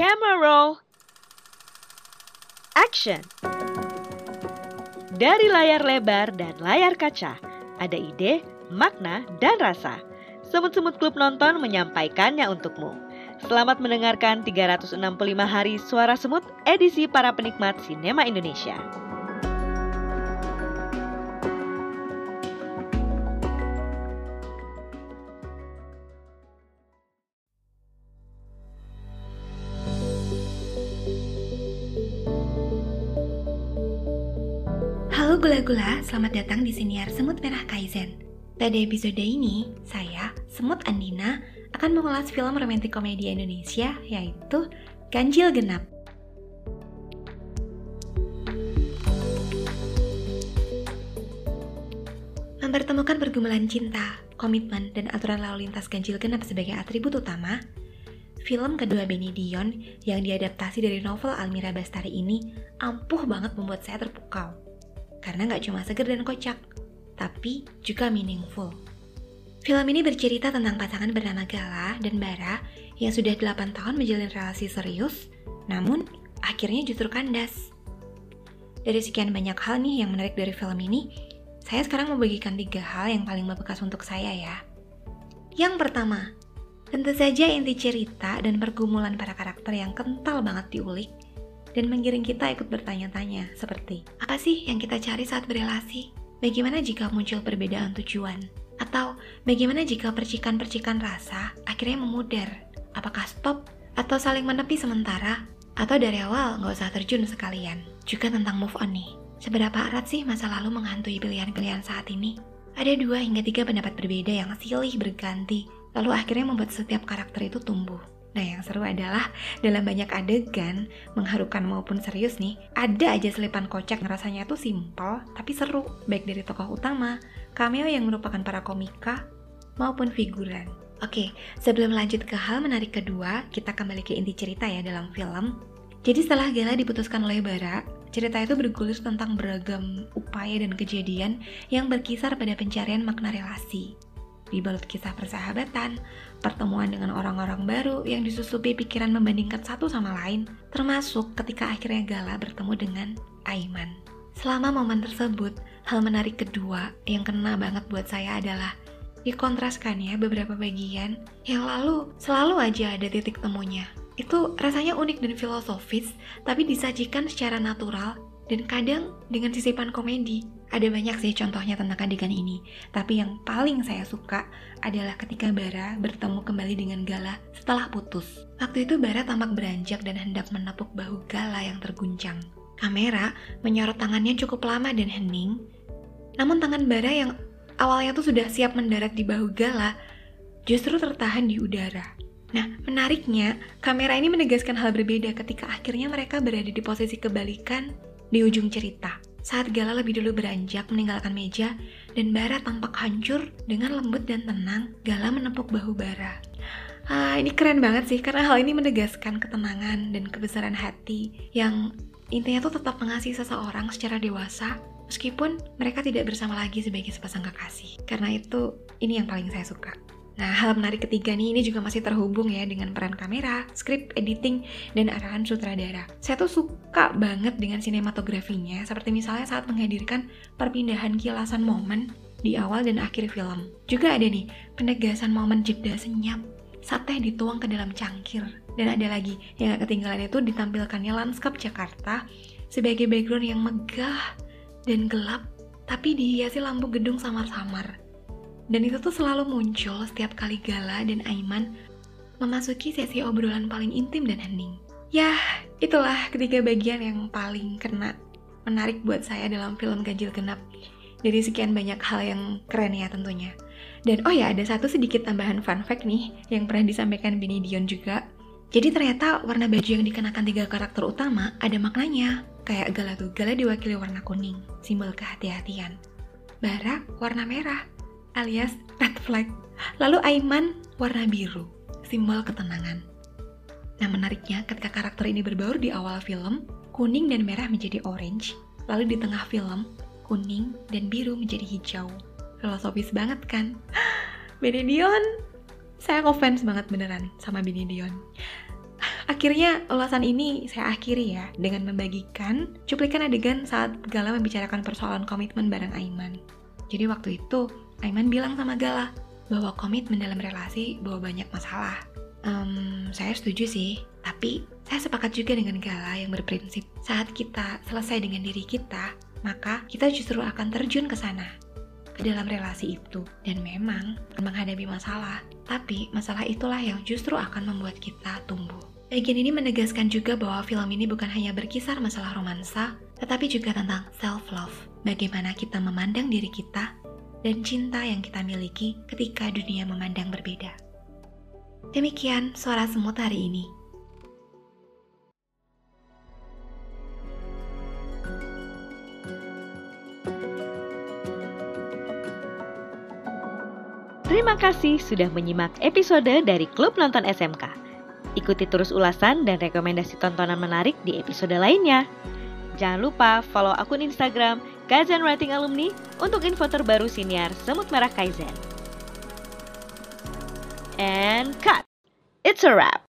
Camera roll. Action. Dari layar lebar dan layar kaca, ada ide, makna, dan rasa. Semut-semut klub nonton menyampaikannya untukmu. Selamat mendengarkan 365 hari suara semut edisi para penikmat sinema Indonesia. Halo gula-gula, selamat datang di siniar Semut Merah Kaizen. Pada episode ini, saya, Semut Andina, akan mengulas film romantik komedi Indonesia yaitu Ganjil Genap. Mempertemukan pergumulan cinta, komitmen, dan aturan lalu lintas ganjil genap sebagai atribut utama, film kedua Benny Dion yang diadaptasi dari novel Almira Bastari ini ampuh banget membuat saya terpukau. Karena nggak cuma seger dan kocak, tapi juga meaningful. Film ini bercerita tentang pasangan bernama Gala dan Bara yang sudah 8 tahun menjalin relasi serius, namun akhirnya justru kandas. Dari sekian banyak hal nih yang menarik dari film ini, saya sekarang membagikan tiga hal yang paling membekas untuk saya ya. Yang pertama, tentu saja inti cerita dan pergumulan para karakter yang kental banget diulik dan menggiring kita ikut bertanya-tanya seperti apa sih yang kita cari saat berelasi? Bagaimana jika muncul perbedaan tujuan? Atau bagaimana jika percikan-percikan rasa akhirnya memudar? Apakah stop atau saling menepi sementara? Atau dari awal nggak usah terjun sekalian? Juga tentang move on nih. Seberapa erat sih masa lalu menghantui pilihan-pilihan saat ini? Ada dua hingga tiga pendapat berbeda yang silih berganti, lalu akhirnya membuat setiap karakter itu tumbuh. Nah yang seru adalah dalam banyak adegan, mengharukan maupun serius nih, ada aja selipan kocak rasanya tuh simple tapi seru, baik dari tokoh utama, cameo yang merupakan para komika, maupun figuran. Oke, sebelum lanjut ke hal menarik kedua, kita kembali ke inti cerita ya dalam film. Jadi setelah Gala diputuskan oleh Bara, cerita itu bergulir tentang beragam upaya dan kejadian yang berkisar pada pencarian makna relasi. Dibalut kisah persahabatan, pertemuan dengan orang-orang baru yang disusupi pikiran membandingkan satu sama lain, termasuk ketika akhirnya Gala bertemu dengan Aiman. Selama momen tersebut, hal menarik kedua yang kena banget buat saya adalah dikontraskannya beberapa bagian yang lalu selalu aja ada titik temunya. Itu rasanya unik dan filosofis, tapi disajikan secara natural dan kadang dengan sisipan komedi. Ada banyak sih contohnya tentang adegan ini, tapi yang paling saya suka adalah ketika Bara bertemu kembali dengan Gala setelah putus. Waktu itu Bara tampak beranjak dan hendak menepuk bahu Gala yang terguncang. Kamera menyorot tangannya cukup lama dan hening, namun tangan Bara yang awalnya tuh sudah siap mendarat di bahu Gala justru tertahan di udara. Nah, menariknya, kamera ini menegaskan hal berbeda ketika akhirnya mereka berada di posisi kebalikan di ujung cerita. Saat Gala lebih dulu beranjak meninggalkan meja dan Bara tampak hancur dengan lembut dan tenang, Gala menepuk bahu Bara. Ah, ini keren banget sih karena hal ini menegaskan ketenangan dan kebesaran hati yang intinya tuh tetap mengasihi seseorang secara dewasa meskipun mereka tidak bersama lagi sebagai sepasang kekasih. Karena itu ini yang paling saya suka. Nah, hal menarik ketiga nih, ini juga masih terhubung ya dengan peran kamera, skrip, editing, dan arahan sutradara. Saya tuh suka banget dengan sinematografinya, seperti misalnya saat menghadirkan perpindahan kilasan momen di awal dan akhir film. Juga ada nih, penegasan momen jeda senyap saat teh dituang ke dalam cangkir. Dan ada lagi yang gak ketinggalan itu ditampilkannya lanskap Jakarta sebagai background yang megah dan gelap, tapi dihiasi lampu gedung samar-samar. Dan itu tuh selalu muncul setiap kali Gala dan Aiman memasuki sesi obrolan paling intim dan hening. Yah, itulah ketiga bagian yang paling kena menarik buat saya dalam film Ganjil Genap. Dari sekian banyak hal yang keren ya tentunya. Dan oh ya, ada satu sedikit tambahan fun fact nih yang pernah disampaikan Benny Dion juga. Jadi ternyata warna baju yang dikenakan tiga karakter utama ada maknanya. Kayak Gala tuh, Gala diwakili warna kuning, simbol kehati-hatian. Bara warna merah, alias red flag. Lalu Aiman warna biru, simbol ketenangan. Nah menariknya ketika karakter ini berbaur di awal film, kuning dan merah menjadi orange, lalu di tengah film, kuning dan biru menjadi hijau. Filosofis banget kan? Benedion, saya kok fans banget beneran sama Benedion. Akhirnya ulasan ini saya akhiri ya dengan membagikan cuplikan adegan saat Gala membicarakan persoalan komitmen bareng Aiman. Jadi waktu itu Aiman bilang sama Gala bahwa komitmen dalam relasi bawa banyak masalah. Um, saya setuju sih, tapi saya sepakat juga dengan Gala yang berprinsip saat kita selesai dengan diri kita, maka kita justru akan terjun ke sana ke dalam relasi itu dan memang menghadapi masalah, tapi masalah itulah yang justru akan membuat kita tumbuh. Bagian ini menegaskan juga bahwa film ini bukan hanya berkisar masalah romansa, tetapi juga tentang self-love. Bagaimana kita memandang diri kita dan cinta yang kita miliki ketika dunia memandang berbeda. Demikian suara semut hari ini. Terima kasih sudah menyimak episode dari Klub Nonton SMK. Ikuti terus ulasan dan rekomendasi tontonan menarik di episode lainnya. Jangan lupa follow akun Instagram Kaizen Writing Alumni untuk info terbaru siniar Semut Merah Kaizen. And cut! It's a wrap!